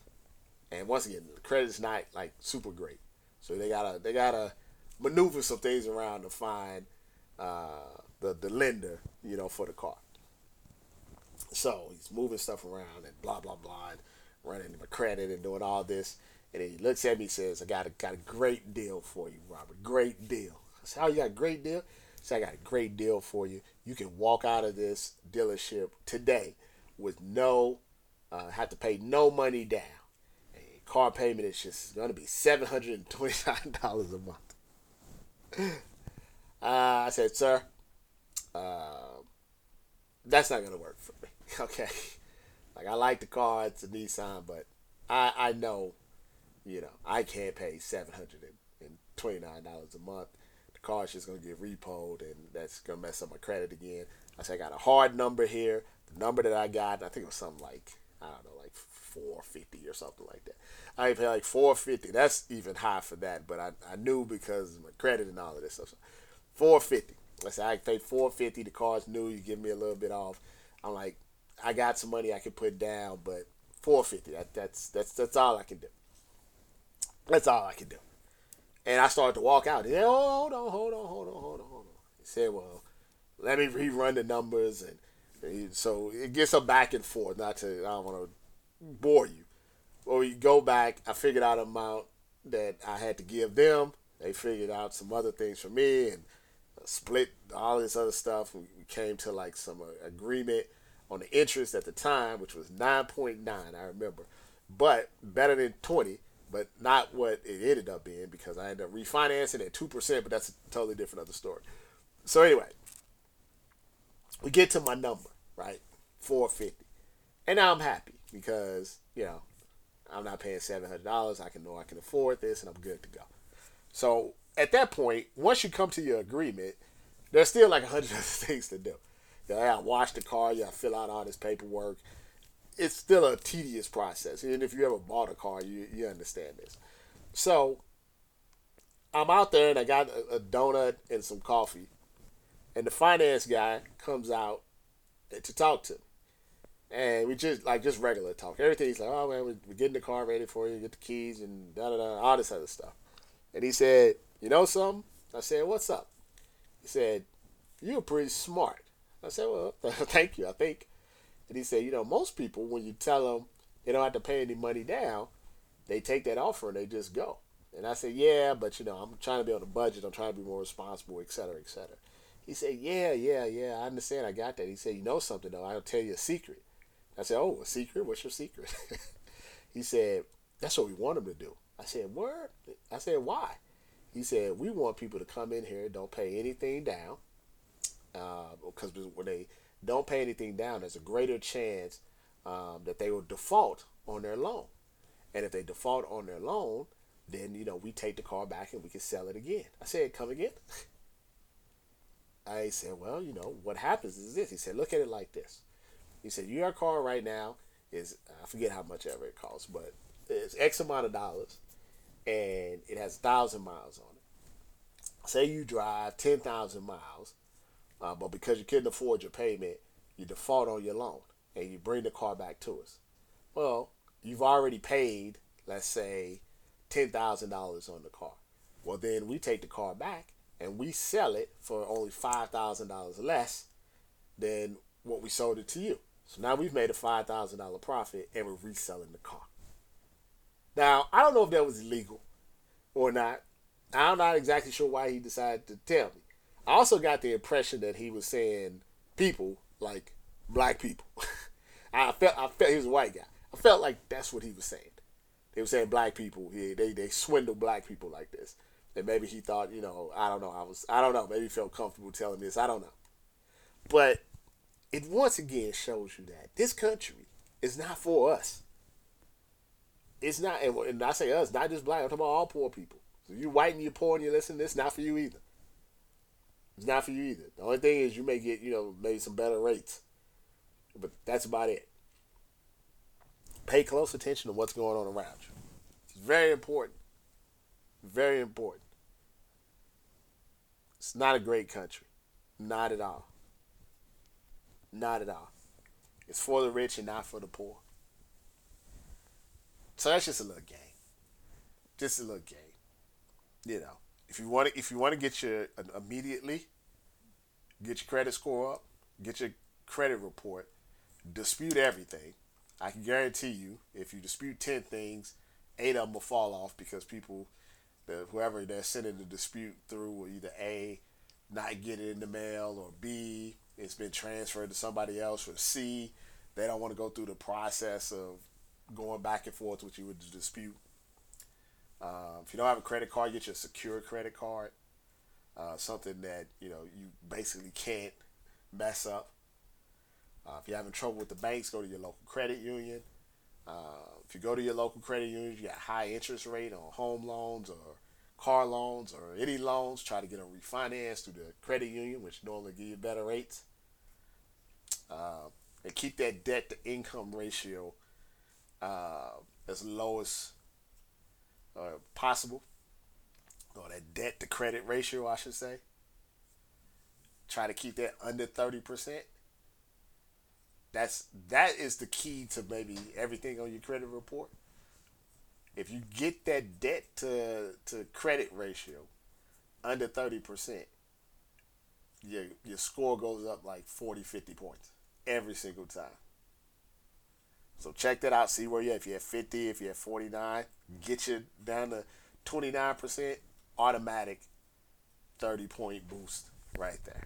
And once again, the credit's not like super great. So they got a they gotta maneuver some things around to find uh, the the lender, you know, for the car. So he's moving stuff around and blah blah blah, and running the credit and doing all this. And he looks at me and says, "I got a got a great deal for you, Robert. Great deal." I said, "How you got a great deal?" I said, "I got a great deal for you. You can walk out of this dealership today with no, uh, have to pay no money down. And car payment is just going to be seven hundred and twenty nine dollars a month." Uh, I said, "Sir, uh, that's not to work for me." okay. Like I like the car, it's a Nissan, but I I know, you know, I can't pay seven hundred and twenty nine dollars a month. The car's just gonna get repoed, and that's gonna mess up my credit again. I said I got a hard number here. The number that I got, I think it was something like I don't know, like four fifty or something like that. I pay like four fifty. That's even high for that, but I, I knew because my credit and all of this stuff. So four fifty. I said I four fifty. The car's new. You give me a little bit off. I'm like, I got some money I can put down, but four fifty. That that's that's that's all I can do. That's all I can do. And I started to walk out. He said, oh, hold on, hold on, hold on, hold on, hold on. He said, well, let me rerun the numbers, and, and so it gets a back and forth. Not to, I don't want to bore you. Well, we go back. I figured out amount that I had to give them. They figured out some other things for me and split all this other stuff. We came to like some uh, agreement on the interest at the time, which was 9.9, I remember. But better than 20, but not what it ended up being because I ended up refinancing at 2%, but that's a totally different other story. So anyway, we get to my number, right? 450. And now I'm happy because, you know, I'm not paying $700. I can know I can afford this and I'm good to go. So at that point, once you come to your agreement, there's still like a hundred other things to do. You gotta wash the car, you gotta fill out all this paperwork. It's still a tedious process. And if you ever bought a car, you, you understand this. So I'm out there and I got a, a donut and some coffee. And the finance guy comes out to talk to me. And we just like just regular talk. Everything's like, oh man, we're, we're getting the car ready for you, get the keys and da da da, all this other stuff. And he said, you know something? I said, what's up? He said, you're pretty smart. I said, well, thank you, I think. And he said, you know, most people, when you tell them they don't have to pay any money down, they take that offer and they just go. And I said, yeah, but, you know, I'm trying to be on a budget. I'm trying to be more responsible, et cetera, et cetera. He said, yeah, yeah, yeah, I understand. I got that. He said, you know something, though. I'll tell you a secret. I said, oh, a secret? What's your secret? he said, that's what we want them to do. I said, word? I said, why? He said, we want people to come in here, don't pay anything down because uh, when they don't pay anything down, there's a greater chance um, that they will default on their loan. And if they default on their loan, then you know we take the car back and we can sell it again. I said, come again. I said, well, you know what happens is this. He said, look at it like this. He said, your car right now is I forget how much ever it costs, but it's X amount of dollars, and it has thousand miles on it. Say you drive ten thousand miles uh, but because you couldn't afford your payment, you default on your loan and you bring the car back to us. Well, you've already paid, let's say, ten thousand dollars on the car. Well, then we take the car back and we sell it for only five thousand dollars less than what we sold it to you. So now we've made a five thousand dollar profit and we're reselling the car. Now I don't know if that was illegal or not. I'm not exactly sure why he decided to tell me. I also got the impression that he was saying people like black people. I felt I felt he was a white guy. I felt like that's what he was saying. They were saying black people. Yeah, they they swindle black people like this. And maybe he thought, you know, I don't know. I was I don't know. Maybe he felt comfortable telling me this. I don't know. But it once again shows you that this country is not for us. It's not, and, I say us, not just black. I'm talking about all poor people. So you white and you're poor and you listen, this not for you either. It's not for you either. The only thing is you may get, you know, maybe some better rates. But that's about it. Pay close attention to what's going on around you. It's very important. Very important. It's not a great country. Not at all. Not at all. It's for the rich and not for the poor. So that's just a little game. Just a little game. You know, if you want to, if you want to get your uh, immediately, get your credit score up, get your credit report, dispute everything. I can guarantee you, if you dispute ten things, eight of them will fall off because people, the, whoever they're sending the dispute through, will either a not get it in the mail or b it's been transferred to somebody else or c they don't want to go through the process of going back and forth with you with the dispute. Uh, if you don't have a credit card, get your secure credit card. Uh, something that you know you basically can't mess up. Uh, if you're having trouble with the banks, go to your local credit union. Uh, if you go to your local credit union, you got high interest rate on home loans or car loans or any loans. Try to get them refinanced through the credit union, which normally give you better rates. Uh, and keep that debt to income ratio uh, as low as uh, possible, or that debt to credit ratio, I should say. Try to keep that under thirty percent. That's that is the key to maybe everything on your credit report. If you get that debt to to credit ratio under thirty percent, your your score goes up like 40, 50 points every single time. So check that out. See where you're. If you're at 50, if you're at 49, get you down to 29%, automatic 30 point boost right there.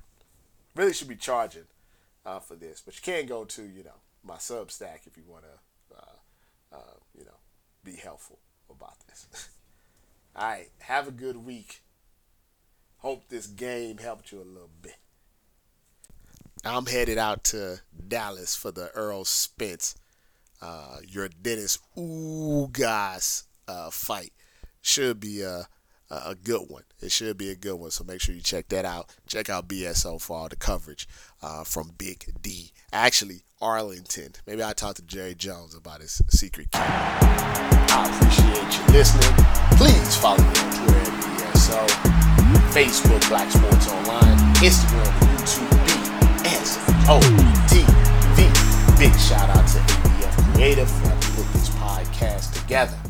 Really should be charging uh, for this, but you can go to you know my Substack if you want to uh, uh, you know be helpful about this. All right, have a good week. Hope this game helped you a little bit. I'm headed out to Dallas for the Errol Spence uh, Yordenis Ugas uh, fight. Should be a, a good one. It should be a good one. So make sure you check that out. Check out BSO for all the coverage uh, from Big D. Actually, Arlington. Maybe I'll talk to Jerry Jones about his secret key. I appreciate you listening. Please follow me on Twitter at BSO, Facebook Black Sports Online, Instagram, YouTube, BSOTV. Big shout out to ABF creative. Let's put this podcast together.